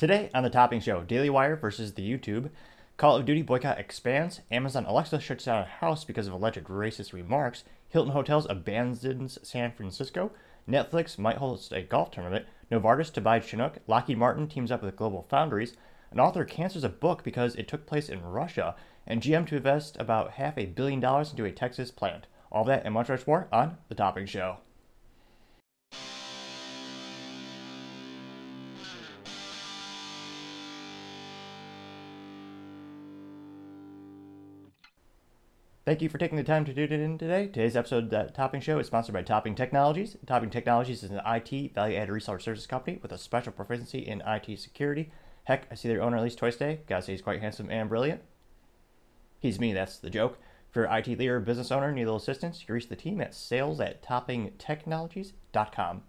Today on the Topping Show, Daily Wire versus the YouTube, Call of Duty boycott expands, Amazon Alexa shuts down a house because of alleged racist remarks, Hilton Hotels abandons San Francisco, Netflix might host a golf tournament, Novartis to buy Chinook, Lockheed Martin teams up with Global Foundries, an author cancels a book because it took place in Russia, and GM to invest about half a billion dollars into a Texas plant. All that and much, much more on The Topping Show. Thank you for taking the time to tune in today. Today's episode of the Topping Show is sponsored by Topping Technologies. Topping Technologies is an IT value-added reseller services company with a special proficiency in IT security. Heck, I see their owner at least twice a day. Gotta say he's quite handsome and brilliant. He's me, that's the joke. For your IT leader or business owner need a little assistance, you can reach the team at sales at toppingtechnologies.com.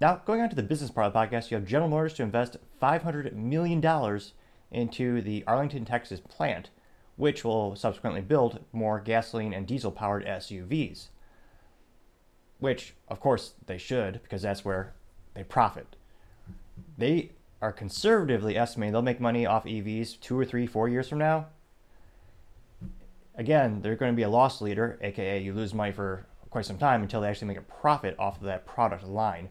Now, going on to the business part of the podcast, you have General Motors to invest $500 million into the Arlington, Texas plant which will subsequently build more gasoline and diesel powered SUVs. Which, of course, they should, because that's where they profit. They are conservatively estimating they'll make money off EVs two or three, four years from now. Again, they're going to be a loss leader, aka you lose money for quite some time until they actually make a profit off of that product line.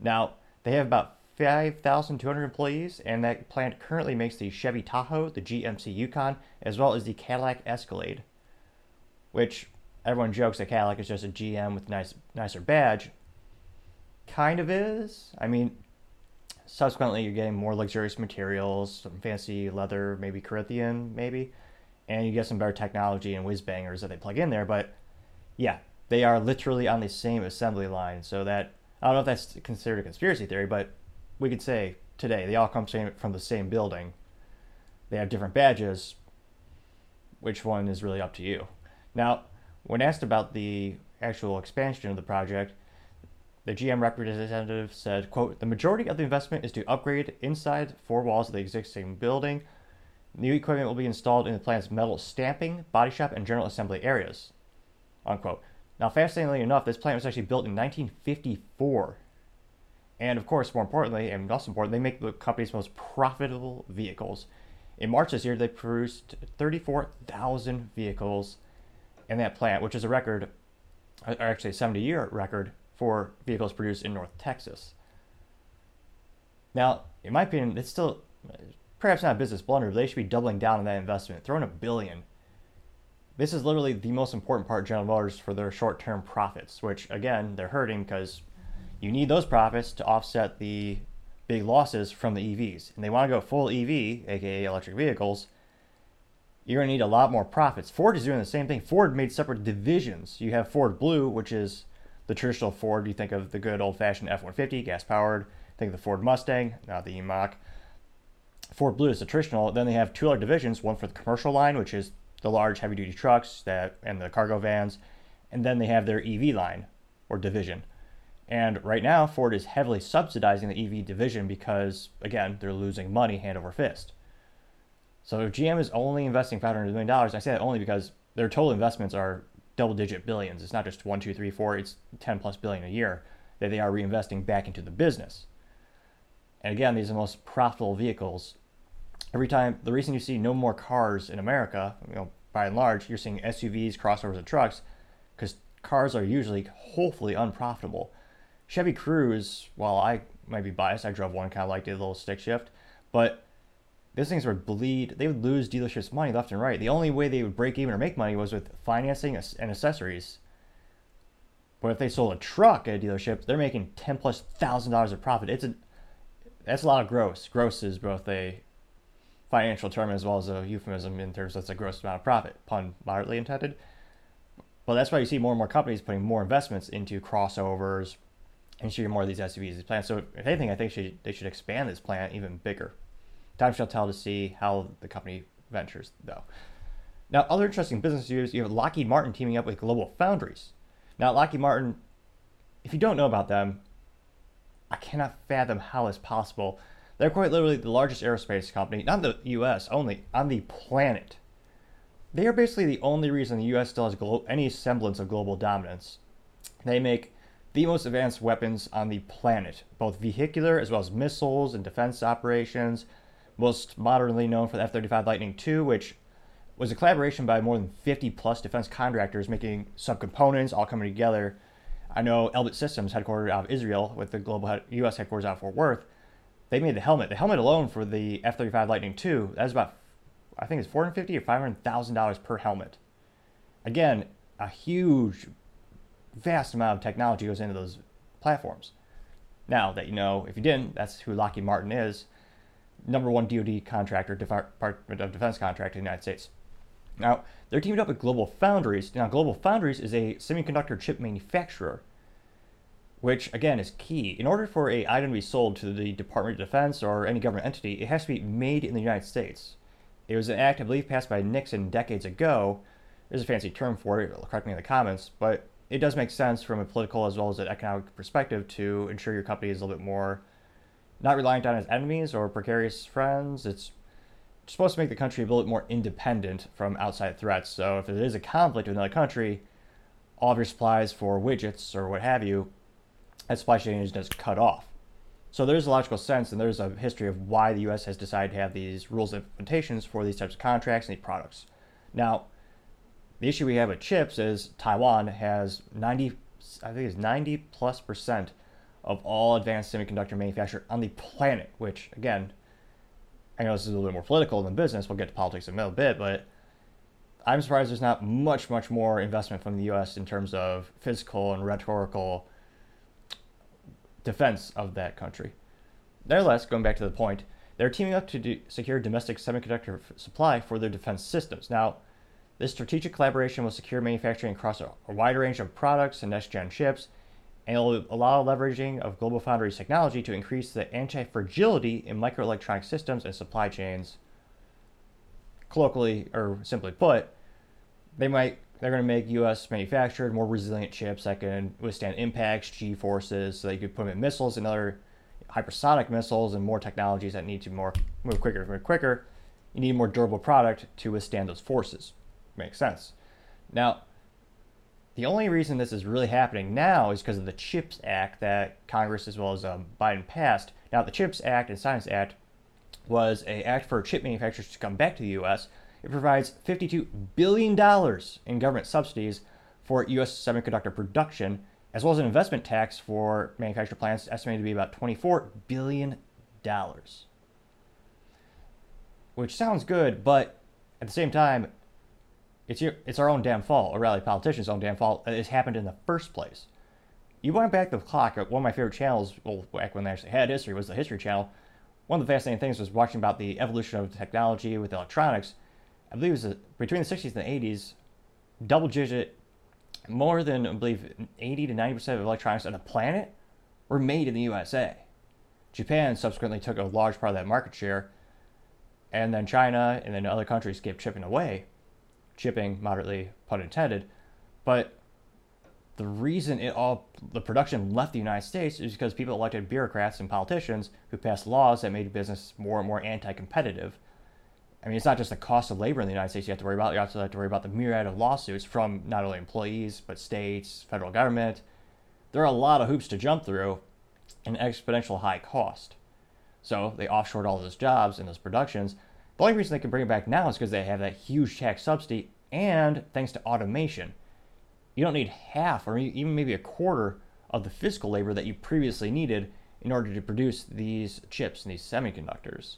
Now, they have about 5,200 employees, and that plant currently makes the Chevy Tahoe, the GMC Yukon, as well as the Cadillac Escalade, which everyone jokes that Cadillac is just a GM with a nice, nicer badge. Kind of is. I mean, subsequently, you're getting more luxurious materials, some fancy leather, maybe Corinthian, maybe, and you get some better technology and whiz bangers that they plug in there. But yeah, they are literally on the same assembly line, so that I don't know if that's considered a conspiracy theory, but we could say today they all come from the same building. They have different badges. Which one is really up to you? Now, when asked about the actual expansion of the project, the GM representative said, quote, the majority of the investment is to upgrade inside four walls of the existing building. New equipment will be installed in the plant's metal stamping, body shop, and general assembly areas. Unquote. Now, fascinatingly enough, this plant was actually built in 1954 and of course, more importantly, and also important, they make the company's most profitable vehicles. In March this year, they produced 34,000 vehicles in that plant, which is a record, or actually a 70 year record for vehicles produced in North Texas. Now, in my opinion, it's still perhaps not a business blunder, but they should be doubling down on that investment, throwing a billion. This is literally the most important part of General Motors for their short term profits, which again, they're hurting because you need those profits to offset the big losses from the EVs. And they want to go full EV, aka electric vehicles. You're going to need a lot more profits. Ford is doing the same thing. Ford made separate divisions. You have Ford Blue, which is the traditional Ford. You think of the good old fashioned F 150, gas powered. Think of the Ford Mustang, not the E-Mach. Ford Blue is the traditional. Then they have two other divisions one for the commercial line, which is the large heavy duty trucks that and the cargo vans. And then they have their EV line or division. And right now, Ford is heavily subsidizing the EV division because, again, they're losing money hand over fist. So if GM is only investing $500 million, I say that only because their total investments are double digit billions. It's not just one, two, three, four, it's 10 plus billion a year that they are reinvesting back into the business. And again, these are the most profitable vehicles. Every time, the reason you see no more cars in America, you know, by and large, you're seeing SUVs, crossovers, and trucks, because cars are usually hopefully unprofitable. Chevy Cruze, while I might be biased, I drove one, kind of liked it, a little stick shift, but those things would bleed. They would lose dealerships money left and right. The only way they would break even or make money was with financing and accessories. But if they sold a truck at a dealership, they're making ten plus thousand dollars of profit. It's a that's a lot of gross. Gross is both a financial term as well as a euphemism in terms that's a gross amount of profit, pun moderately intended. But that's why you see more and more companies putting more investments into crossovers, and shoot more of these SUVs, these plants. So if anything, I think should, they should expand this plant even bigger. Time shall tell to see how the company ventures, though. Now, other interesting business news: you have Lockheed Martin teaming up with Global Foundries. Now, Lockheed Martin, if you don't know about them, I cannot fathom how it's possible. They're quite literally the largest aerospace company, not the U.S. only, on the planet. They are basically the only reason the U.S. still has glo- any semblance of global dominance. They make the most advanced weapons on the planet, both vehicular as well as missiles and defense operations. Most modernly known for the F 35 Lightning II, which was a collaboration by more than 50 plus defense contractors making subcomponents all coming together. I know Elbit Systems, headquartered out of Israel, with the global U.S. headquarters out of Fort Worth, they made the helmet. The helmet alone for the F-35 Lightning II, that was about, I think it's 450 or 500 thousand dollars per helmet. Again, a huge, vast amount of technology goes into those platforms. Now that you know, if you didn't, that's who Lockheed Martin is, number one DoD contractor, Department of Defense contractor in the United States. Now, they're teamed up with Global Foundries. Now, Global Foundries is a semiconductor chip manufacturer, which again is key. In order for a item to be sold to the Department of Defense or any government entity, it has to be made in the United States. It was an act, I believe, passed by Nixon decades ago. There's a fancy term for it, correct me in the comments, but it does make sense from a political as well as an economic perspective to ensure your company is a little bit more not reliant on its enemies or precarious friends. It's supposed to make the country a little bit more independent from outside threats. So if there is a conflict with another country, all of your supplies for widgets or what have you, that supply chain is just cut off. So there's a logical sense, and there's a history of why the U.S. has decided to have these rules and implementations for these types of contracts and these products. Now, the issue we have with chips is Taiwan has 90, I think it's 90 plus percent of all advanced semiconductor manufactured on the planet, which again I know this is a little bit more political than business. We'll get to politics in a little bit, but I'm surprised there's not much, much more investment from the U.S. in terms of physical and rhetorical defense of that country. Nevertheless, going back to the point, they're teaming up to do, secure domestic semiconductor f- supply for their defense systems. Now, this strategic collaboration will secure manufacturing across a, wide range of products and next-gen chips, and it'll allow leveraging of Global Foundries technology to increase the anti-fragility in microelectronic systems and supply chains. Colloquially, or simply put, they might they're going to make U.S. manufactured, more resilient chips that can withstand impacts, G forces, so they could put them in missiles and other hypersonic missiles and more technologies that need to more move quicker, move quicker. You need a more durable product to withstand those forces. Makes sense. Now, the only reason this is really happening now is because of the CHIPS Act that Congress as well as um, Biden passed. Now, the CHIPS Act and Science Act was an act for chip manufacturers to come back to the U.S. It provides $52 billion in government subsidies for U.S. semiconductor production, as well as an investment tax for manufacturer plants estimated to be about $24 billion. Which sounds good, but at the same time, it's your, it's our own damn fault, or rather, politicians' own damn fault it's happened in the first place. You went back the clock. One of my favorite channels, well, back when they actually had history, was the History Channel. One of the fascinating things was watching about the evolution of technology with electronics. I believe it was between the 60s and the 80s, double digit, more than I believe 80 to 90 percent of electronics on the planet were made in the USA. Japan subsequently took a large part of that market share, and then China and then other countries kept chipping away chipping moderately, pun intended. But the reason it all the production left the United States is because people elected bureaucrats and politicians who passed laws that made business more and more anti-competitive. I mean, it's not just the cost of labor in the United States you have to worry about. You also have to worry about the myriad of lawsuits from not only employees but states, federal government. There are a lot of hoops to jump through, and exponential high cost. So they offshored all those jobs and those productions the only reason they can bring it back now is because they have that huge tax subsidy and thanks to automation. You don't need half or even maybe a quarter of the physical labor that you previously needed in order to produce these chips and these semiconductors.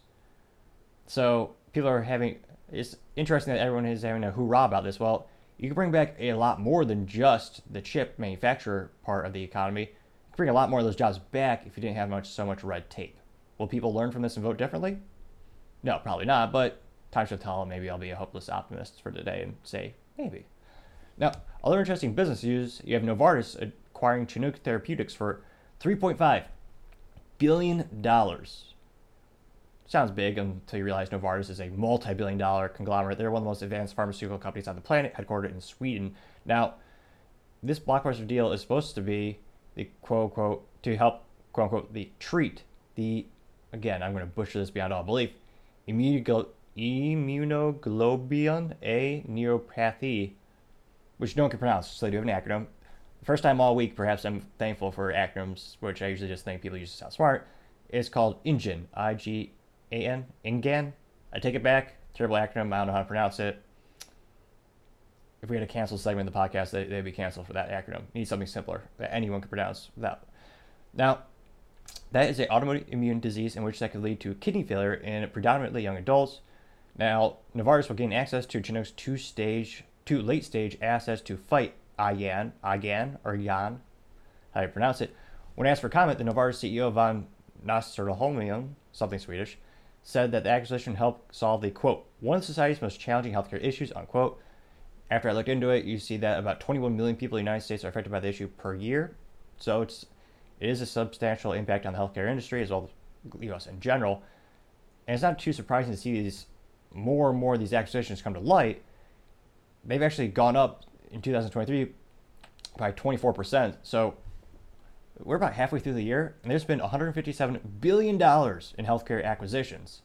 So people are having, it's interesting that everyone is having a hoorah about this. Well, you can bring back a lot more than just the chip manufacturer part of the economy. You can bring a lot more of those jobs back if you didn't have much so much red tape. Will people learn from this and vote differently? No, probably not, but time shall tell. Maybe I'll be a hopeless optimist for today and say maybe. Now, other interesting business news you have Novartis acquiring Chinook Therapeutics for $3.5 billion. Sounds big until you realize Novartis is a multi billion dollar conglomerate. They're one of the most advanced pharmaceutical companies on the planet, headquartered in Sweden. Now, this blockbuster deal is supposed to be the quote unquote to help quote unquote the treat the again I'm going to butcher this beyond all belief immunoglobulin A neuropathy, which no one can pronounce, so they do have an acronym. first time all week, perhaps I'm thankful for acronyms, which I usually just think people use to sound smart. It's called INGAN, I G A N, INGAN. I take it back. Terrible acronym. I don't know how to pronounce it. If we had a cancel segment of the podcast, they, would be canceled for that acronym. need something simpler that anyone can pronounce without. Now, that is an autoimmune disease in which that could lead to kidney failure in predominantly young adults. Now, Novartis will gain access to Chinook's two-stage, two late-stage assets to fight IgAN, IgAN or IgAN, how do you pronounce it. When asked for comment, the Novartis CEO von Nasserholmian, something Swedish, said that the acquisition helped solve the quote one of society's most challenging healthcare issues unquote. After I looked into it, you see that about 21 million people in the United States are affected by the issue per year. So it's it is a substantial impact on the healthcare industry as well as the U.S. in general. And it's not too surprising to see these more and more of these acquisitions come to light. They've actually gone up in 2023 by 24%. So we're about halfway through the year, and there's been 157 billion dollars in healthcare acquisitions,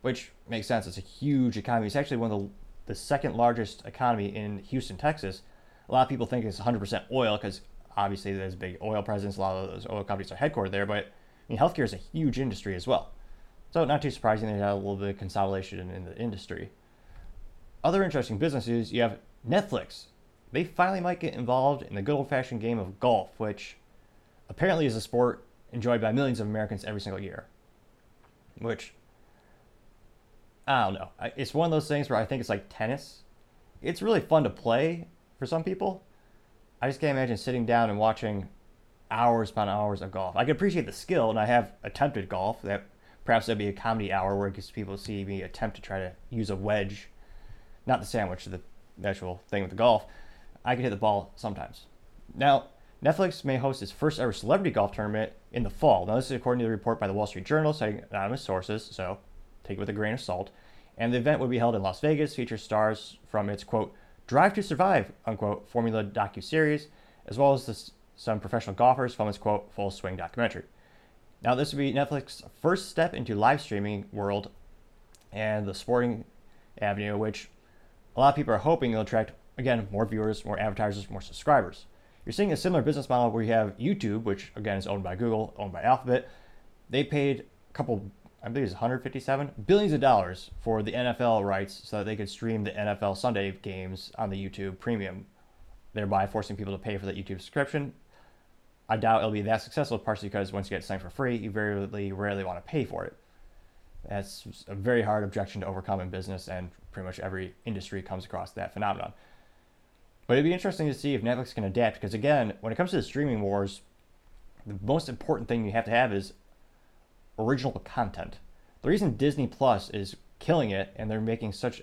which makes sense. It's a huge economy. It's actually one of the, the second largest economy in Houston, Texas. A lot of people think it's 100% oil because obviously there's a big oil presence. A lot of those oil companies are headquartered there, but I mean, healthcare is a huge industry as well. So not too surprising they had a little bit of consolidation in the industry. Other interesting businesses, you have Netflix. They finally might get involved in the good old-fashioned game of golf, which apparently is a sport enjoyed by millions of Americans every single year. Which, I don't know. It's one of those things where I think it's like tennis. It's really fun to play for some people. I just can't imagine sitting down and watching hours upon hours of golf. I can appreciate the skill, and I have attempted golf. That perhaps that'd be a comedy hour where it gets people to see me attempt to try to use a wedge, not the sandwich, the actual thing with the golf. I can hit the ball sometimes. Now, Netflix may host its first ever celebrity golf tournament in the fall. Now, this is according to the report by the Wall Street Journal, citing anonymous sources, so take it with a grain of salt. And the event would be held in Las Vegas, feature stars from its quote Drive to Survive unquote formula docu series, as well as this, some professional golfers from its quote Full Swing documentary. Now, this would be Netflix's first step into live streaming world and the sporting avenue, which a lot of people are hoping will attract again more viewers, more advertisers, more subscribers. You're seeing a similar business model where you have YouTube, which again is owned by Google, owned by Alphabet. They paid a couple, I believe it's 157 billions of dollars for the NFL rights so that they could stream the NFL Sunday games on the YouTube Premium, thereby forcing people to pay for that YouTube subscription. I doubt it'll be that successful, partially because once you get something for free, you very rarely, rarely want to pay for it. That's a very hard objection to overcome in business, and pretty much every industry comes across that phenomenon. But it'd be interesting to see if Netflix can adapt because again, when it comes to the streaming wars, the most important thing you have to have is original content. The reason Disney Plus is killing it and they're making such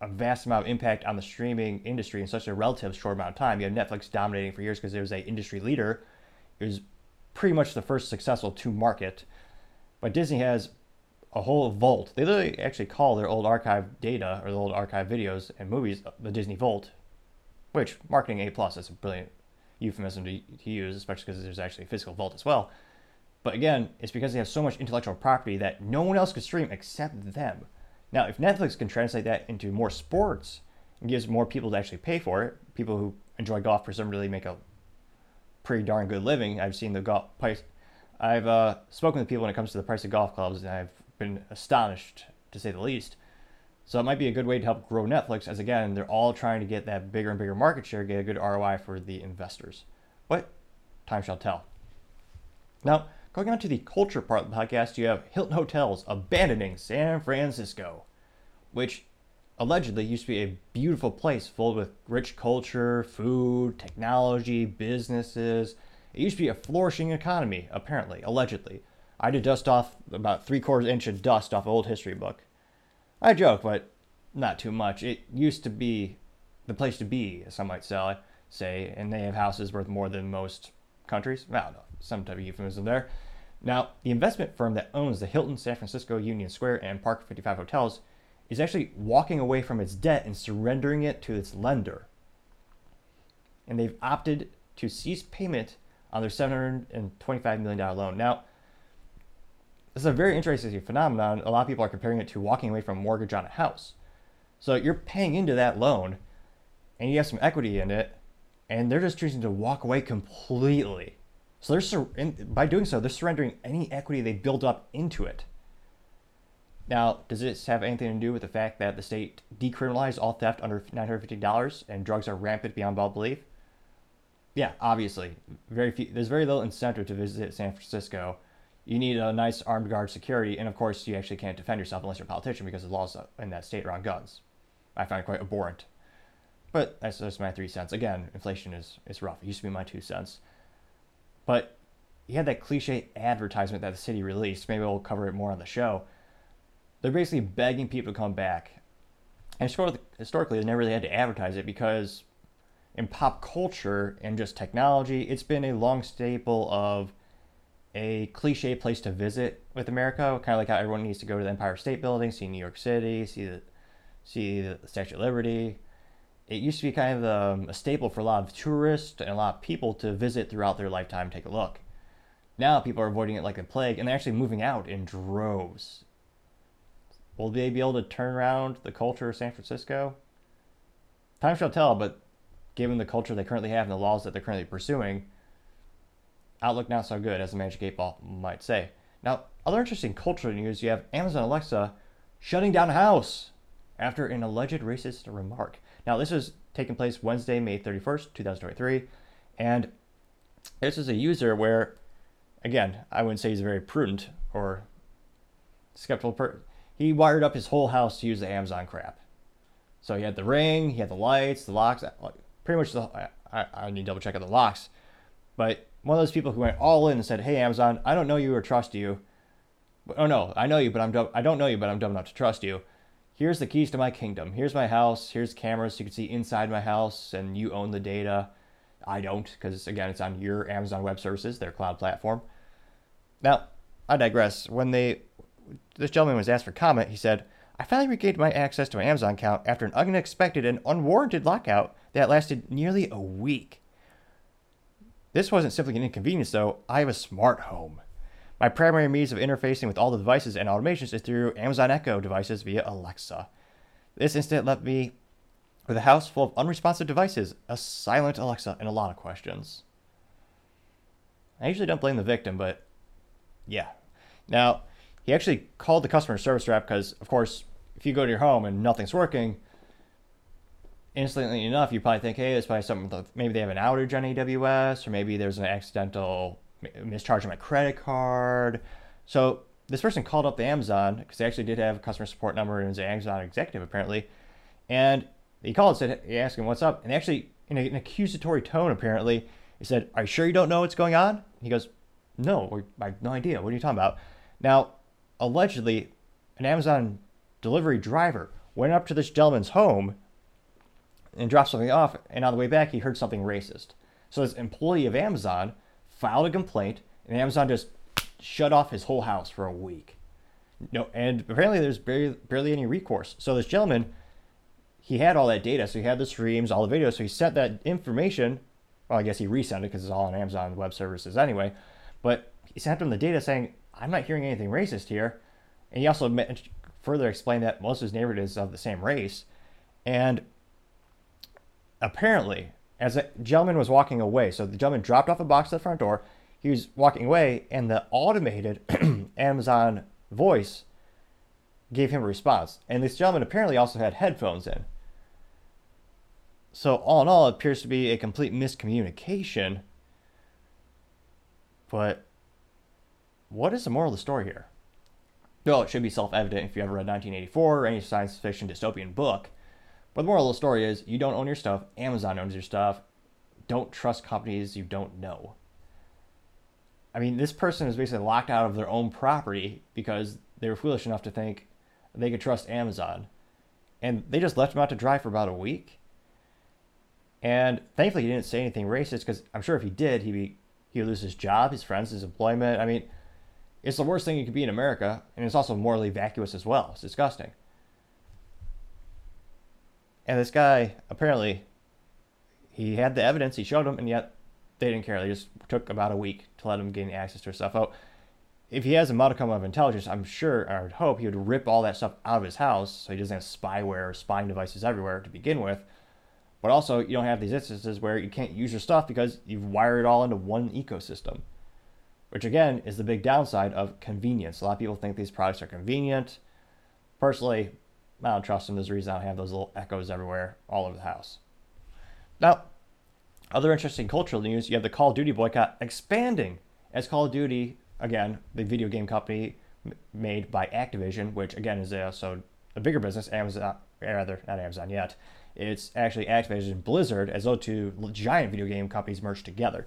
a vast amount of impact on the streaming industry in such a relative short amount of time. You have Netflix dominating for years because it was a industry leader. It was pretty much the first successful to market. But Disney has a whole vault. They literally actually call their old archive data or the old archive videos and movies the Disney Vault which marketing A plus is a brilliant euphemism to, to use, especially because there's actually a physical vault as well. But again, it's because they have so much intellectual property that no one else could stream except them. Now, if Netflix can translate that into more sports and gives more people to actually pay for it, people who enjoy golf for some really make a pretty darn good living. I've seen the golf price. I've uh, spoken to people when it comes to the price of golf clubs, and I've been astonished to say the least. So it might be a good way to help grow Netflix, as again, they're all trying to get that bigger and bigger market share, get a good ROI for the investors. But time shall tell. Now, going on to the culture part of the podcast, you have Hilton Hotels abandoning San Francisco, which allegedly used to be a beautiful place filled with rich culture, food, technology, businesses. It used to be a flourishing economy, apparently, allegedly. I did dust off about three quarters inch of dust off an old history book. I joke, but not too much. It used to be the place to be, as some might say, and they have houses worth more than most countries. I don't know, some type of euphemism there. Now, the investment firm that owns the Hilton San Francisco Union Square and Park 55 hotels is actually walking away from its debt and surrendering it to its lender. And they've opted to cease payment on their $725 million loan. Now, this is a very interesting phenomenon. A lot of people are comparing it to walking away from a mortgage on a house. So you're paying into that loan and you have some equity in it, and they're just choosing to walk away completely. So they're sur- by doing so, they're surrendering any equity they built up into it. Now, does this have anything to do with the fact that the state decriminalized all theft under $950 and drugs are rampant beyond all belief? Yeah, obviously. Very few, there's very little incentive to visit San Francisco. You need a nice armed guard security, and of course, you actually can't defend yourself unless you're a politician because the laws in that state are on guns. I find it quite abhorrent. But that's just my three cents. Again, inflation is, is rough. It used to be my two cents. But he had that cliche advertisement that the city released. Maybe we'll cover it more on the show they're basically begging people to come back. And historically, they never really had to advertise it because in pop culture and just technology, it's been a long staple of a cliche place to visit with America, kind of like how everyone needs to go to the Empire State Building, see New York City, see the see the Statue of Liberty. It used to be kind of um, a staple for a lot of tourists and a lot of people to visit throughout their lifetime, take a look. Now people are avoiding it like the plague, and they're actually moving out in droves. Will they be able to turn around the culture of San Francisco? Time shall tell, but given the culture they currently have and the laws that they're currently pursuing, outlook not so good, as the Magic 8 Ball might say. Now, other interesting cultural news you have Amazon Alexa shutting down a house after an alleged racist remark. Now, this is taking place Wednesday, May 31st, 2023, and this is a user where, again, I wouldn't say he's a very prudent or skeptical person he wired up his whole house to use the Amazon crap. So he had the ring, he had the lights, the locks, uh, pretty much the. I, I need to double check on the locks, but one of those people who went all in and said, "Hey Amazon, I don't know you or trust you. Oh no, I know you, but I'm dumb. I don't know you, but I'm dumb enough to trust you. Here's the keys to my kingdom. Here's my house. Here's cameras so you can see inside my house, and you own the data. I don't, because again, it's on your Amazon Web Services, their cloud platform. Now, I digress. When they this gentleman was asked for comment, he said, I finally regained my access to my Amazon account after an unexpected and unwarranted lockout that lasted nearly a week. This wasn't simply an inconvenience, though. I have a smart home. My primary means of interfacing with all the devices and automations is through Amazon Echo devices via Alexa. This incident left me with a house full of unresponsive devices, a silent Alexa, and a lot of questions. I usually don't blame the victim, but yeah. Now, he actually called the customer service rep because, of course, if you go to your home and nothing's working, instantly enough, you probably think, hey, it's probably something, maybe they have an outage on AWS, or maybe there's an accidental mischarge on my credit card. So this person called up the Amazon because they actually did have a customer support number and was an Amazon executive apparently. And he called and said, he asked him what's up. And actually, in an accusatory tone, apparently, he said, Are you sure you don't know what's going on? He goes, No, I have no idea. What are you talking about? Now, allegedly an Amazon delivery driver went up to this gentleman's home and dropped something off, and on the way back, he heard something racist. So this employee of Amazon filed a complaint, and Amazon just shut off his whole house for a week. No, and apparently there's barely, barely any recourse. So this gentleman, he had all that data, so he had the streams, all the videos, so he sent that information. Well, I guess he resent it because it's all on Amazon Web Services anyway. But he sent him the data saying, I'm not hearing anything racist here. And he also further explained that most of his neighborhood is of the same race. And apparently, as a gentleman was walking away, so the gentleman dropped off a box at the front door, he was walking away, and the automated Amazon voice gave him a response. And this gentleman apparently also had headphones in. So, all in all, it appears to be a complete miscommunication. But what is the moral of the story here? Well, it should be self evident if you ever read 1984 or any science fiction dystopian book. But the moral of the story is you don't own your stuff, Amazon owns your stuff. Don't trust companies you don't know. I mean, this person is basically locked out of their own property because they were foolish enough to think they could trust Amazon. And they just left him out to dry for about a week. And thankfully, he didn't say anything racist because I'm sure if he did, he'd be he would lose his job, his friends, his employment. I mean, it's the worst thing you could be in America, and it's also morally vacuous as well. It's disgusting. And this guy, apparently, he had the evidence, he showed them, and yet they didn't care. They just took about a week to let him gain access to his stuff. Oh, if he has a modicum of intelligence, I'm sure, I would hope, he would rip all that stuff out of his house so he doesn't have spyware or spying devices everywhere to begin with. But also, you don't have these instances where you can't use your stuff because you've wired it all into one ecosystem, which again is the big downside of convenience. A lot of people think these products are convenient. Personally, I don't trust them. There's a reason I have those little echoes everywhere, all over the house. Now, other interesting cultural news you have the Call of Duty boycott expanding as Call of Duty, again, the video game company made by Activision, which again is also a bigger business, Amazon, eh, rather, not Amazon yet. It's actually Activision Blizzard, as though two giant video game companies merged together.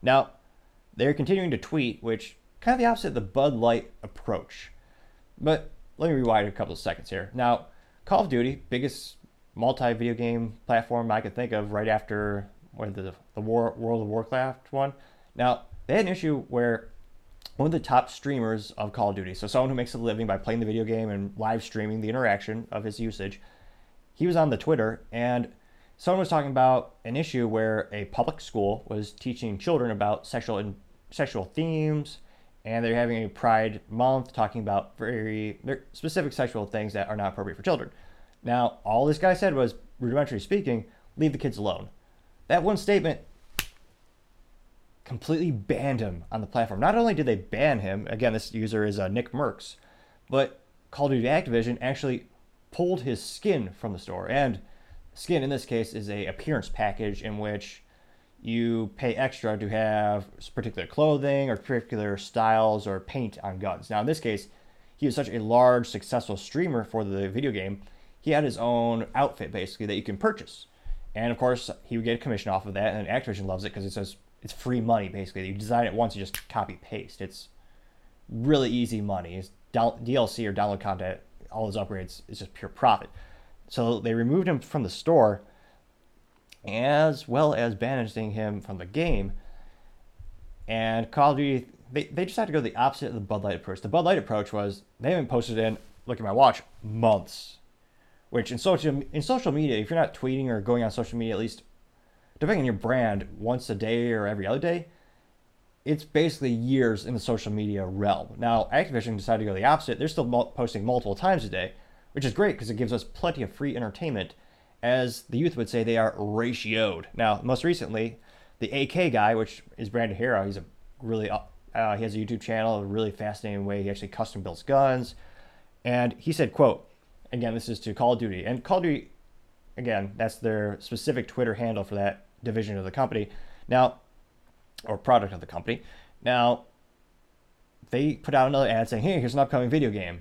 Now, they're continuing to tweet, which kind of the opposite of the Bud Light approach. But let me rewind a couple of seconds here. Now, Call of Duty, biggest multi video game platform I could think of right after what the, the War, World of Warcraft one. Now, they had an issue where one of the top streamers of Call of Duty, so someone who makes a living by playing the video game and live streaming the interaction of his usage, he was on the Twitter and someone was talking about an issue where a public school was teaching children about sexual and sexual themes and they're having a pride month talking about very specific sexual things that are not appropriate for children. Now all this guy said was rudimentary speaking leave the kids alone. That one statement completely banned him on the platform. Not only did they ban him again this user is uh, nick mercs but call of duty activision actually pulled his skin from the store. And skin in this case is a appearance package in which you pay extra to have particular clothing or particular styles or paint on guns. Now in this case, he was such a large successful streamer for the video game, he had his own outfit basically that you can purchase. And of course, he would get a commission off of that, and Activision loves it because it says it's free money basically. You design it once, you just copy paste. It's really easy money. It's DLC or download content all his upgrades is just pure profit. So they removed him from the store, as well as banishing him from the game. And Call of Duty, they, they just had to go the opposite of the Bud Light approach. The Bud Light approach was they haven't posted in, look at my watch, months. Which in social in social media, if you're not tweeting or going on social media, at least depending on your brand, once a day or every other day, it's basically years in the social media realm. Now, Activision decided to go the opposite. They're still posting multiple times a day, which is great because it gives us plenty of free entertainment. As the youth would say, they are ratioed. Now, most recently, the AK guy, which is Brandon Herrera, he's a really uh, uh, he has a YouTube channel, a really fascinating way. He actually custom builds guns, and he said, "quote Again, this is to Call of Duty, and Call of Duty, again, that's their specific Twitter handle for that division of the company. Now, or product of the company. Now, they put out another ad saying, hey, here's an upcoming video game.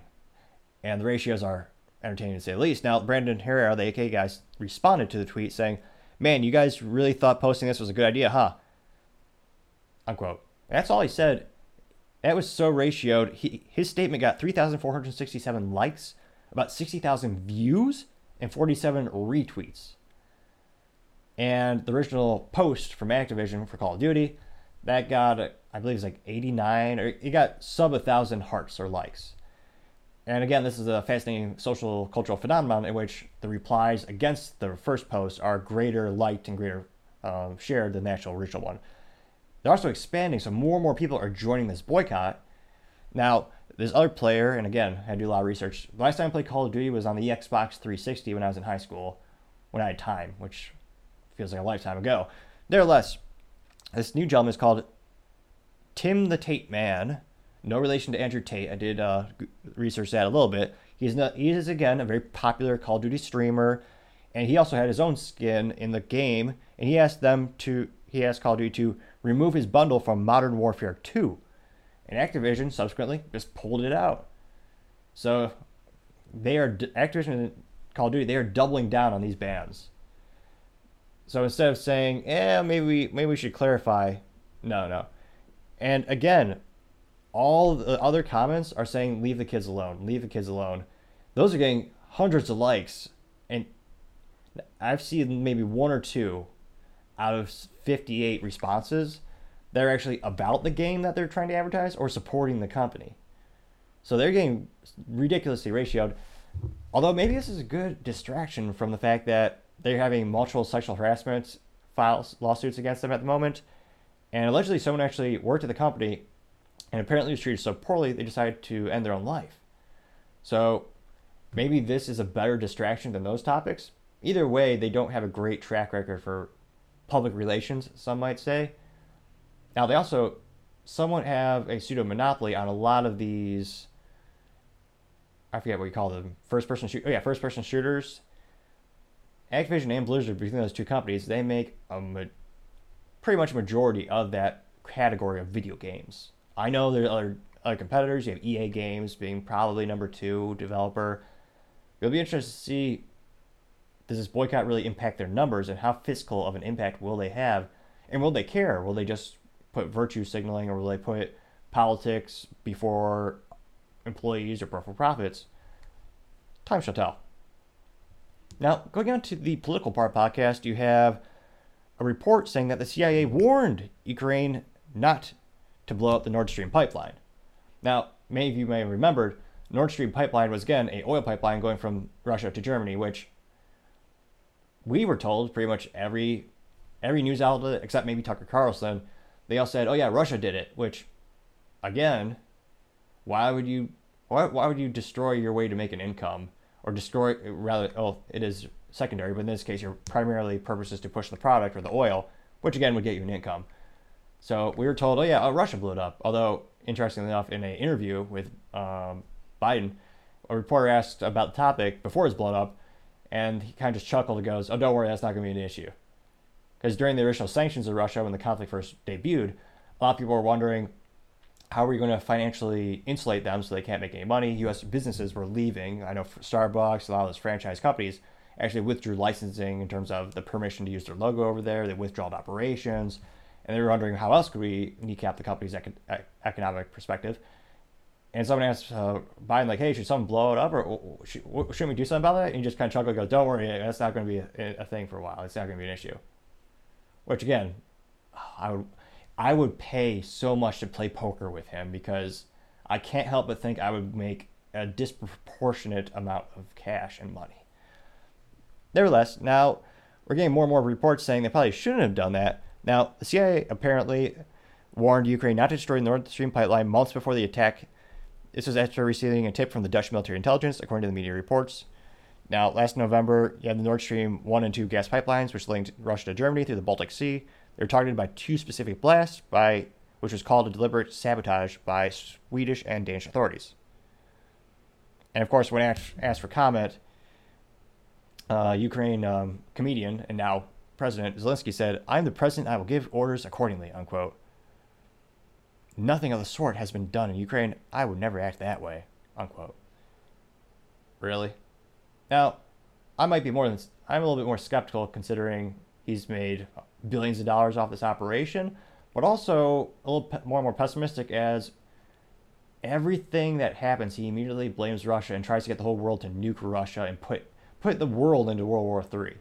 And the ratios are entertaining to say the least. Now, Brandon Herrera, the AK guys, responded to the tweet saying, man, you guys really thought posting this was a good idea, huh? Unquote. that's all he said. That was so ratioed. He, his statement got 3,467 likes, about 60,000 views, and 47 retweets. And the original post from Activision for Call of Duty that got I believe it's like 89 or it got sub a thousand hearts or likes. And again, this is a fascinating social cultural phenomenon in which the replies against the first post are greater liked and greater um, shared than the actual original one. They're also expanding, so more and more people are joining this boycott. Now, this other player, and again, I do a lot of research. The last time I played Call of Duty was on the Xbox 360 when I was in high school, when I had time, which feels like a lifetime ago. Nevertheless, this new gentleman is called Tim the Tate Man. No relation to Andrew Tate. I did uh, research that a little bit. He's not, he is again a very popular Call of Duty streamer, and he also had his own skin in the game. And he asked them to he asked Call of Duty to remove his bundle from Modern Warfare 2, and Activision subsequently just pulled it out. So they are Activision and Call of Duty they are doubling down on these bans. So instead of saying, "Yeah, maybe maybe we should clarify," no, no. And again, all the other comments are saying, "Leave the kids alone. Leave the kids alone." Those are getting hundreds of likes, and I've seen maybe one or two out of 58 responses that are actually about the game that they're trying to advertise or supporting the company. So they're getting ridiculously ratioed. Although maybe this is a good distraction from the fact that they're having multiple sexual harassment files lawsuits against them at the moment, and allegedly someone actually worked at the company and apparently was treated so poorly they decided to end their own life. So maybe this is a better distraction than those topics. either way, they don't have a great track record for public relations, some might say. Now, they also somewhat have a pseudo monopoly on a lot of these. I forget what you call them. First person shoot. Oh yeah, first person shooters. Activision and Blizzard, between those two companies, they make a ma- pretty much majority of that category of video games. I know there are other, other competitors. You have EA Games being probably number two developer. It'll be interesting to see does this boycott really impact their numbers and how fiscal of an impact will they have? And will they care? Will they just put virtue signaling or will they put politics before employees or before profits? Time shall tell. Now, going on to the political part podcast, you have a report saying that the CIA warned Ukraine not to blow up the Nord Stream pipeline. Now, many of you may have remembered Nord Stream pipeline was again a oil pipeline going from Russia to Germany, which we were told pretty much every every news outlet except maybe Tucker Carlson, they all said, "Oh yeah, Russia did it." Which, again, why would you why why would you destroy your way to make an income or destroy rather? Oh, it is secondary, but in this case, your primarily purpose is to push the product or the oil, which again would get you an income. So we were told, "Oh yeah, oh, Russia blew it up." Although interestingly enough, in an interview with um, Biden, a reporter asked about the topic before it was blown up and he kind of just chuckled and goes, "Oh, don't worry, that's not going to be an issue." Because during the original sanctions of Russia, when the conflict first debuted, a lot of people were wondering how are we going to financially insulate them so they can't make any money. U.S. businesses were leaving. I know Starbucks, a lot of those franchise companies actually withdrew licensing in terms of the permission to use their logo over there. They withdrew operations, and they were wondering how else could we kneecap the company's economic perspective and someone asked uh, Biden, like, hey, should someone blow it up or should, not we do something about that? And he just kind of chuckle and goes, don't worry, that's not going to be a, a, thing for a while. It's not going to be an issue. Which, again, I would, I would pay so much to play poker with him because I can't help but think I would make a disproportionate amount of cash and money. Nevertheless, now we're getting more and more reports saying they probably shouldn't have done that. Now, the CIA apparently warned Ukraine not to destroy the Nord Stream pipeline months before the attack this was after receiving a tip from the Dutch military intelligence, according to the media reports. Now, last November, you had the Nord Stream 1 and 2 gas pipelines, which linked Russia to Germany through the Baltic Sea. They were targeted by two specific blasts, by which was called a deliberate sabotage by Swedish and Danish authorities. And of course, when asked, for comment, uh, Ukraine um, comedian and now President Zelensky said, "I'm the president. I will give orders accordingly." Unquote. Nothing of the sort has been done in Ukraine. I would never act that way. Unquote. Really? Now, I might be more than I'm a little bit more skeptical considering he's made billions of dollars off this operation, but also a little more and more pessimistic as everything that happens, he immediately blames Russia and tries to get the whole world to nuke Russia and put put the world into World War III.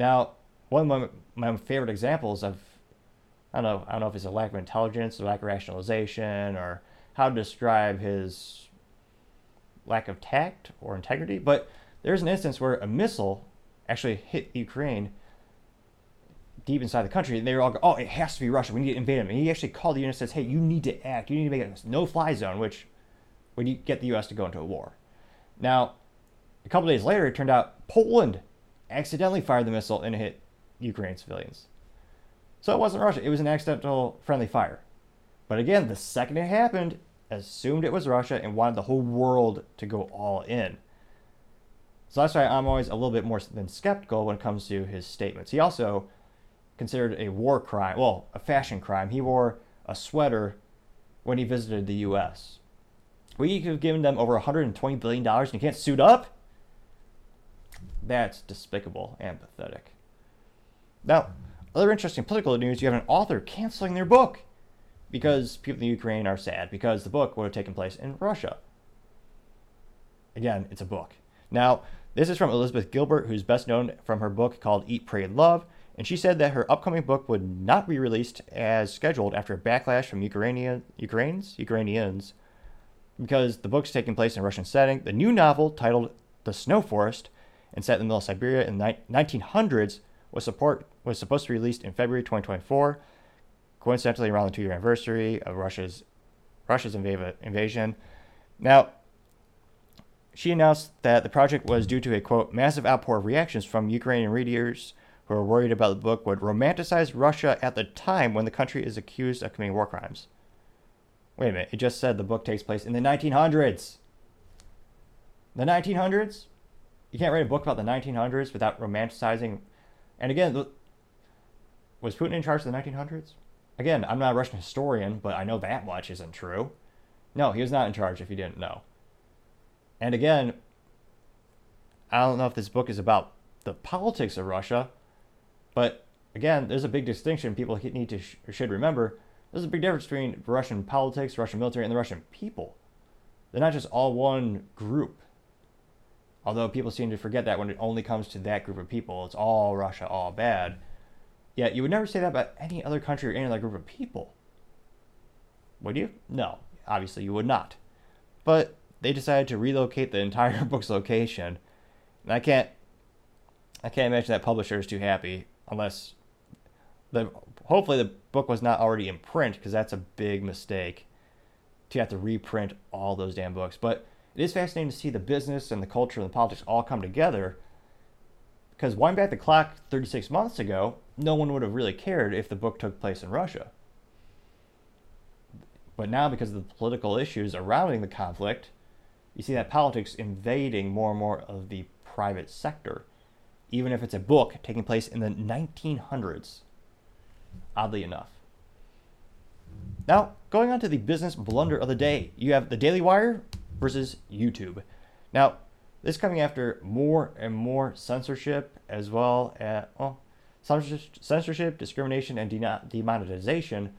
Now, one of my, my favorite examples of I don't know. I don't know if it's a lack of intelligence, or lack of rationalization, or how to describe his lack of tact or integrity. But there's an instance where a missile actually hit Ukraine deep inside the country, and they were all go, "Oh, it has to be Russia. We need to invade them." And he actually called the U.S. and says, "Hey, you need to act. You need to make a no-fly zone," which would get the U.S. to go into a war. Now, a couple days later, it turned out Poland accidentally fired the missile and it hit Ukraine civilians. So it wasn't Russia. It was an accidental friendly fire. But again, the second it happened, assumed it was Russia and wanted the whole world to go all in. So that's why I'm always a little bit more than skeptical when it comes to his statements. He also considered a war crime, well, a fashion crime. He wore a sweater when he visited the U.S. We could have given them over $120 billion and you can't suit up? That's despicable and pathetic. Now, other interesting political news you have an author canceling their book because people in Ukraine are sad because the book would have taken place in Russia. Again, it's a book. Now, this is from Elizabeth Gilbert, who's best known from her book called Eat, Pray, Love, and she said that her upcoming book would not be released as scheduled after a backlash from Ukrainian Ukrainians Ukrainians because the book's taking place in a Russian setting. The new novel, titled The Snow Forest and set in the middle of Siberia in the 1900s, was support was supposed to be released in February 2024, coincidentally around the two-year anniversary of Russia's Russia's inv- invasion. Now, she announced that the project was due to a quote massive outpour of reactions from Ukrainian readers who are worried about the book would romanticize Russia at the time when the country is accused of committing war crimes. Wait a minute, it just said the book takes place in the 1900s. The 1900s? You can't write a book about the 1900s without romanticizing. And again, was Putin in charge of the 1900s? Again, I'm not a Russian historian, but I know that much isn't true. No, he was not in charge if you didn't know. And again, I don't know if this book is about the politics of Russia, but again, there's a big distinction people need to sh- should remember. There's a big difference between Russian politics, Russian military, and the Russian people. They're not just all one group. Although people seem to forget that when it only comes to that group of people, it's all Russia, all bad. Yet you would never say that about any other country or any other group of people. Would you? No, obviously you would not. But they decided to relocate the entire book's location. And I can't I can't imagine that publisher is too happy unless the hopefully the book was not already in print because that's a big mistake to have to reprint all those damn books. But it is fascinating to see the business and the culture and the politics all come together. Because wind back the clock 36 months ago, no one would have really cared if the book took place in Russia. But now, because of the political issues surrounding the conflict, you see that politics invading more and more of the private sector, even if it's a book taking place in the 1900s, oddly enough. Now, going on to the business blunder of the day, you have the Daily Wire versus YouTube. Now, this coming after more and more censorship, as well as well, censorship, discrimination, and demonetization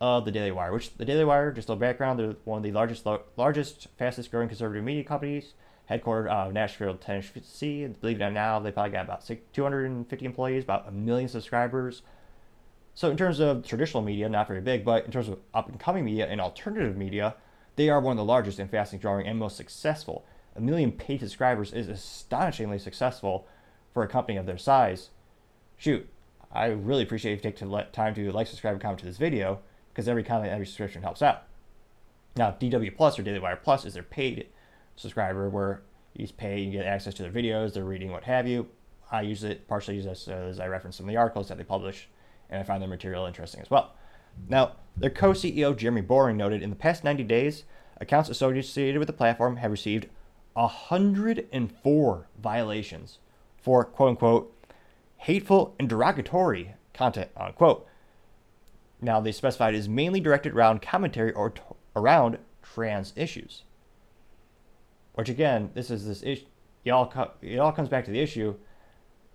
of the Daily Wire, which the Daily Wire, just a little background, they're one of the largest, largest, fastest growing conservative media companies, headquartered out of Nashville, Tennessee. Believe it or not, now they probably got about 250 employees, about a million subscribers. So in terms of traditional media, not very big, but in terms of up and coming media and alternative media, they are one of the largest and fastest growing and most successful. A million paid subscribers is astonishingly successful for a company of their size. Shoot, I really appreciate if you take time to like, subscribe, and comment to this video because every comment, and every subscription helps out. Now, DW Plus or Daily Wire Plus is their paid subscriber where you pay, you get access to their videos, their reading, what have you. I use it, partially use as I reference some of the articles that they publish, and I find their material interesting as well. Now, their co CEO, Jeremy Boring, noted in the past 90 days, accounts associated with the platform have received 104 violations for quote unquote hateful and derogatory content, unquote. Now, they specified is mainly directed around commentary or t- around trans issues. Which again, this is this issue. It all co- it all comes back to the issue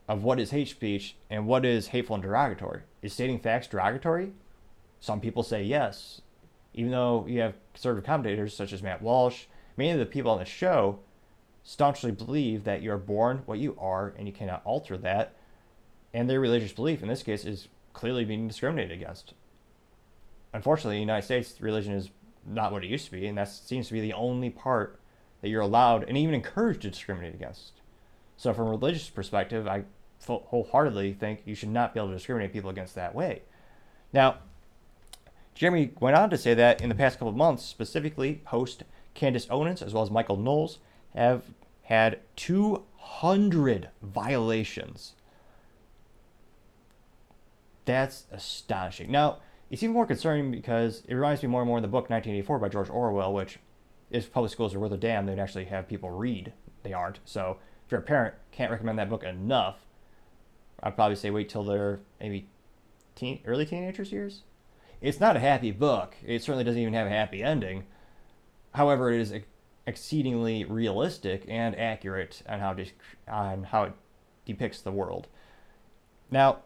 of what is hate speech and what is hateful and derogatory. Is stating facts derogatory? Some people say yes, even though you have conservative commentators such as Matt Walsh. Many of the people on the show staunchly believe that you're born what you are and you cannot alter that, and their religious belief in this case is clearly being discriminated against unfortunately, in the United States, religion is not what it used to be, and that seems to be the only part that you're allowed and even encouraged to discriminate against. So, from a religious perspective, I wholeheartedly think you should not be able to discriminate people against that way. Now, Jeremy went on to say that in the past couple of months, specifically, host Candace Owens as well as Michael Knowles have had 200 violations. That's astonishing. Now, it's even more concerning because it reminds me more and more of the book 1984 by George Orwell, which if public schools are worth a damn, they'd actually have people read. They aren't. So if you're a parent, can't recommend that book enough. I'd probably say wait till they're maybe teen, early teenagers years. It's not a happy book. It certainly doesn't even have a happy ending. However, it is exceedingly realistic and accurate on how, de- on how it depicts the world. Now,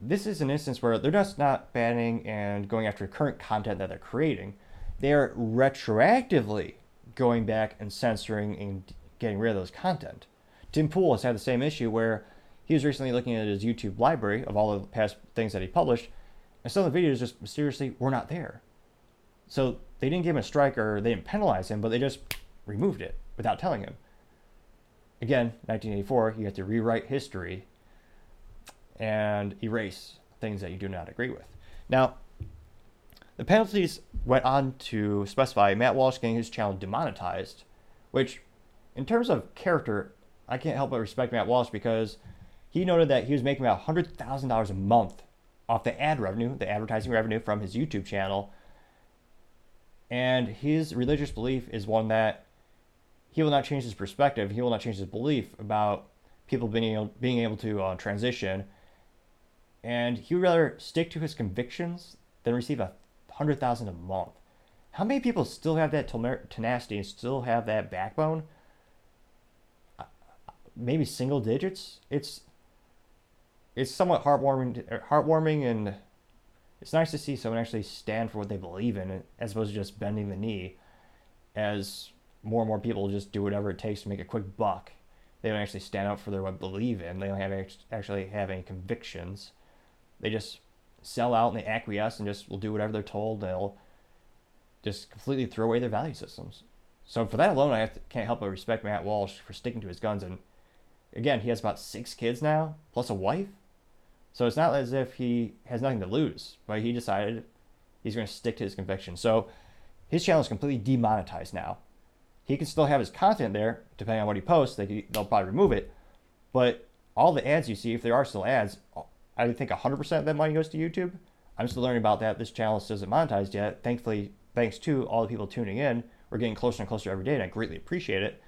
this is an instance where they're just not banning and going after current content that they're creating. They're retroactively going back and censoring and getting rid of those content. Tim Pool has had the same issue where he was recently looking at his YouTube library of all the past things that he published, and some of the videos just mysteriously were not there. So they didn't give him a strike or they didn't penalize him, but they just removed it without telling him. Again, 1984, you have to rewrite history and erase things that you do not agree with. Now, the penalties went on to specify Matt Walsh getting his channel demonetized, which in terms of character, I can't help but respect Matt Walsh because he noted that he was making about $100,000 a month off the ad revenue, the advertising revenue from his YouTube channel. And his religious belief is one that he will not change his perspective. He will not change his belief about people being able, being able to uh, transition. And he would rather stick to his convictions than receive a hundred thousand a month. How many people still have that tenacity and still have that backbone? Uh, maybe single digits. It's it's somewhat heartwarming, er, heartwarming, and it's nice to see someone actually stand for what they believe in, as opposed to just bending the knee. As more and more people just do whatever it takes to make a quick buck, they don't actually stand up for their what they believe in. They don't have actually have any convictions. They just sell out and they acquiesce and just will do whatever they're told. They'll just completely throw away their value systems. So for that alone, I to, can't help but respect Matt Walsh for sticking to his guns. And again, he has about six kids now, plus a wife. So it's not as if he has nothing to lose, but he decided he's going to stick to his conviction. So his channel is completely demonetized now. He can still have his content there, depending on what he posts. They, they'll probably remove it. But all the ads you see, if there are still ads, I think 100% of that money goes to YouTube. I'm still learning about that. This channel still isn't monetized yet. Thankfully, thanks to all the people tuning in, we're getting closer and closer every day, and I greatly appreciate it.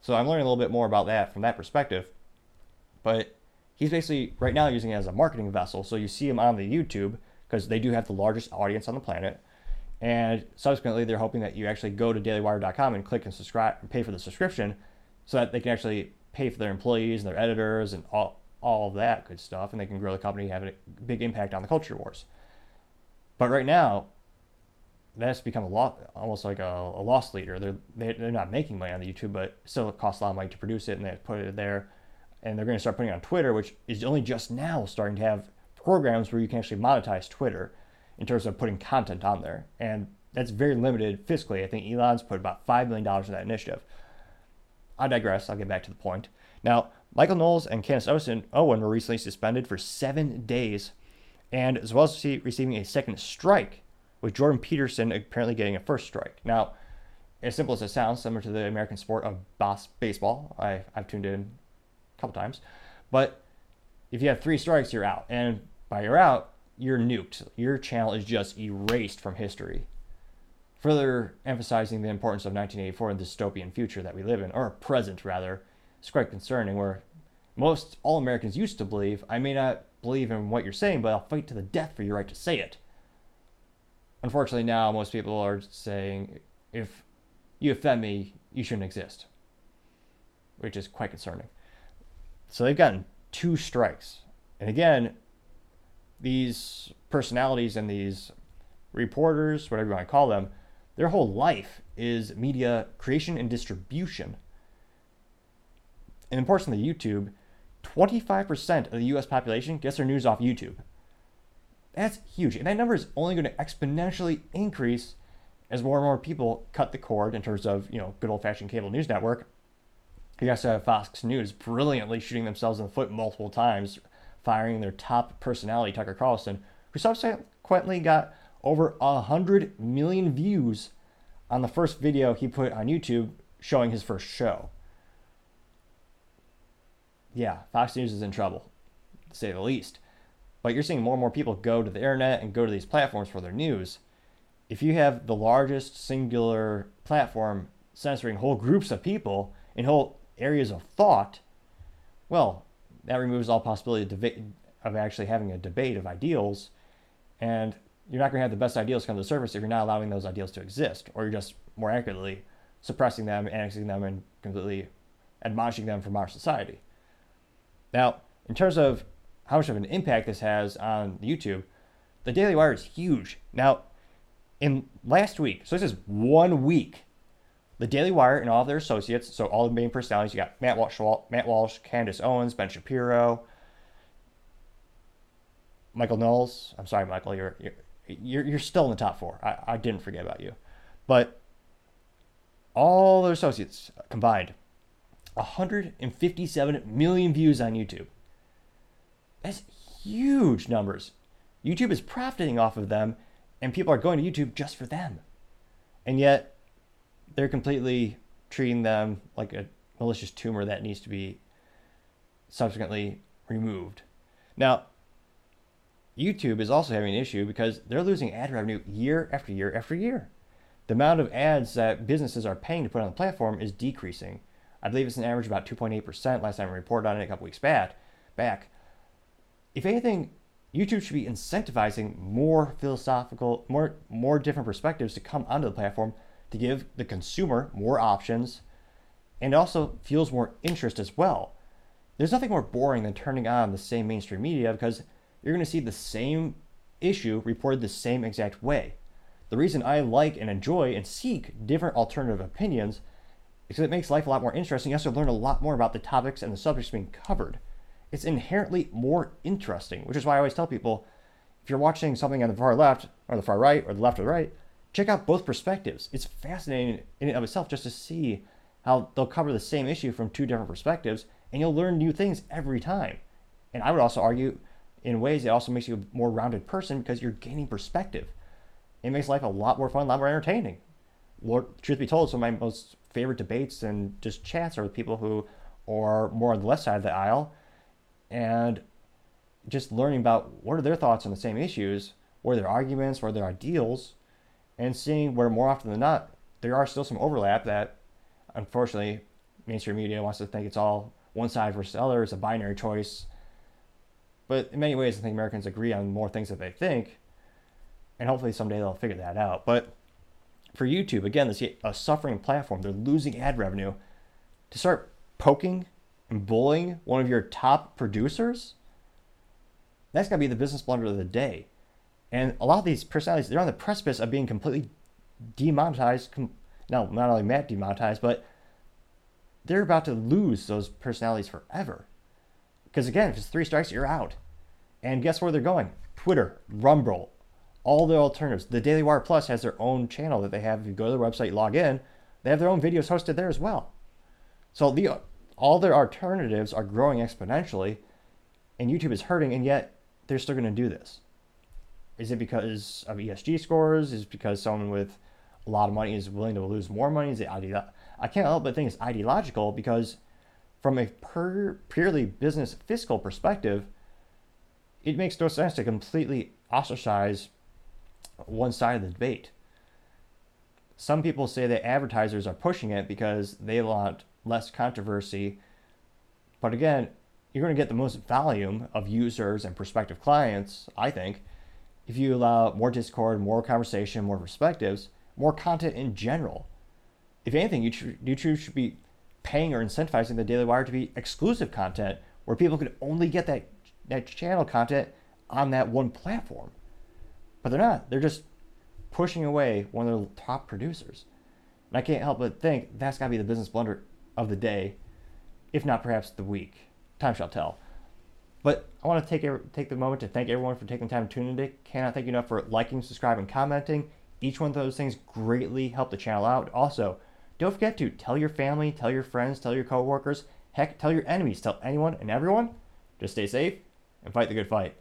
So I'm learning a little bit more about that from that perspective. But he's basically right now using it as a marketing vessel. So you see him on the YouTube because they do have the largest audience on the planet. And subsequently, they're hoping that you actually go to dailywire.com and click and subscribe pay for the subscription so that they can actually pay for their employees and their editors and all, all of that good stuff. And they can grow the company, have a big impact on the culture wars. But right now, that's become a lot, almost like a, a loss leader. They're, they're not making money on the YouTube, but still it costs a lot of money to produce it and they put it there and they're going to start putting on Twitter, which is only just now starting to have programs where you can actually monetize Twitter in terms of putting content on there. And that's very limited fiscally. I think Elon's put about $5 million in that initiative. I digress. I'll get back to the point. Now, Michael Knowles and Candace Owen were recently suspended for seven days, and as well as receiving a second strike, with Jordan Peterson apparently getting a first strike. Now, as simple as it sounds, similar to the American sport of baseball, I, I've tuned in couple times. But if you have three strikes, you're out. And by you're out, you're nuked. Your channel is just erased from history. Further emphasizing the importance of 1984 and the dystopian future that we live in, or present rather, it's quite concerning where most all Americans used to believe, I may not believe in what you're saying, but I'll fight to the death for your right to say it. Unfortunately, now most people are saying, if you offend me, you shouldn't exist, which is quite concerning. So they've gotten two strikes. And again, these personalities and these reporters, whatever you want to call them, their whole life is media creation and distribution. And importantly, YouTube, 25% of the US population gets their news off YouTube. That's huge. And that number is only going to exponentially increase as more and more people cut the cord in terms of, you know, good old fashioned cable news network you also have Fox News brilliantly shooting themselves in the foot multiple times, firing their top personality, Tucker Carlson, who subsequently got over 100 million views on the first video he put on YouTube showing his first show. Yeah, Fox News is in trouble, to say the least. But you're seeing more and more people go to the internet and go to these platforms for their news. If you have the largest singular platform censoring whole groups of people and whole areas of thought, well, that removes all possibility of, deba- of actually having a debate of ideals. And you're not going to have the best ideals come to the surface if you're not allowing those ideals to exist, or you're just more accurately suppressing them, annexing them, and completely admonishing them from our society. Now, in terms of how much of an impact this has on YouTube, the Daily Wire is huge. Now, in last week, so this is one week the Daily Wire and all of their associates, so all the main personalities, you got Matt Walsh, Matt Walsh, Candace Owens, Ben Shapiro, Michael Knowles. I'm sorry, Michael, you're you're you're still in the top four. I, I didn't forget about you, but all their associates combined, 157 million views on YouTube. That's huge numbers. YouTube is profiting off of them, and people are going to YouTube just for them. And yet, they're completely treating them like a malicious tumor that needs to be subsequently removed. Now, YouTube is also having an issue because they're losing ad revenue year after year after year. The amount of ads that businesses are paying to put on the platform is decreasing. I believe it's an average about 2.8% last time I reported on it a couple weeks back. Back. If anything, YouTube should be incentivizing more philosophical, more more different perspectives to come onto the platform to give the consumer more options and also fuels more interest as well. There's nothing more boring than turning on the same mainstream media because you're going to see the same issue reported the same exact way. The reason I like and enjoy and seek different alternative opinions is because it makes life a lot more interesting. You also learn a lot more about the topics and the subjects being covered. It's inherently more interesting, which is why I always tell people if you're watching something on the far left or the far right or the left or the right, check out both perspectives. It's fascinating in and of itself just to see how they'll cover the same issue from two different perspectives, and you'll learn new things every time. And I would also argue, in ways, it also makes you a more rounded person because you're gaining perspective. It makes life a lot more fun, a lot more entertaining. What, truth be told, some of my most favorite debates and just chats are with people who are more on the left side of the aisle, and just learning about what are their thoughts on the same issues, what are their arguments, what are their ideals, and seeing where more often than not there are still some overlap that unfortunately mainstream media wants to think it's all one side versus the other it's a binary choice. But in many ways i think americans agree on more things that they think and hopefully someday they'll figure that out. But for youtube again this a suffering platform they're losing ad revenue. To start poking and bullying one of your top producers that's to be the business blunder of the day and a lot of these personalities, they're on the precipice of being completely demonetized. No, not only Matt demonetized, but they're about to lose those personalities forever. Because again, if it's three strikes, you're out. And guess where they're going? Twitter, Rumble, all the alternatives. The Daily Wire Plus has their own channel that they have. If you go to their website, log in, they have their own videos hosted there as well. So the all their alternatives are growing exponentially, and YouTube is hurting, and yet they're still going to do this. Is it because of ESG scores? Is it because someone with a lot of money is willing to lose more money? Is it ideological? I can't help but think it's ideological because, from a per, purely business fiscal perspective, it makes no sense to completely ostracize one side of the debate. Some people say that advertisers are pushing it because they want less controversy. But again, you're going to get the most volume of users and prospective clients, I think, if you allow more discord, more conversation, more perspectives, more content in general. If anything, YouTube should be paying or incentivizing the Daily Wire to be exclusive content where people could only get that, that channel content on that one platform. But they're not. They're just pushing away one of their top producers. And I can't help but think that's got to be the business blunder of the day, if not perhaps the week. Time shall tell. But I want to take take the moment to thank everyone for taking time to tune in today. Cannot thank you enough for liking, subscribing, and commenting. Each one of those things greatly help the channel out. Also, don't forget to tell your family, tell your friends, tell your coworkers, heck, tell your enemies, tell anyone and everyone. Just stay safe and fight the good fight.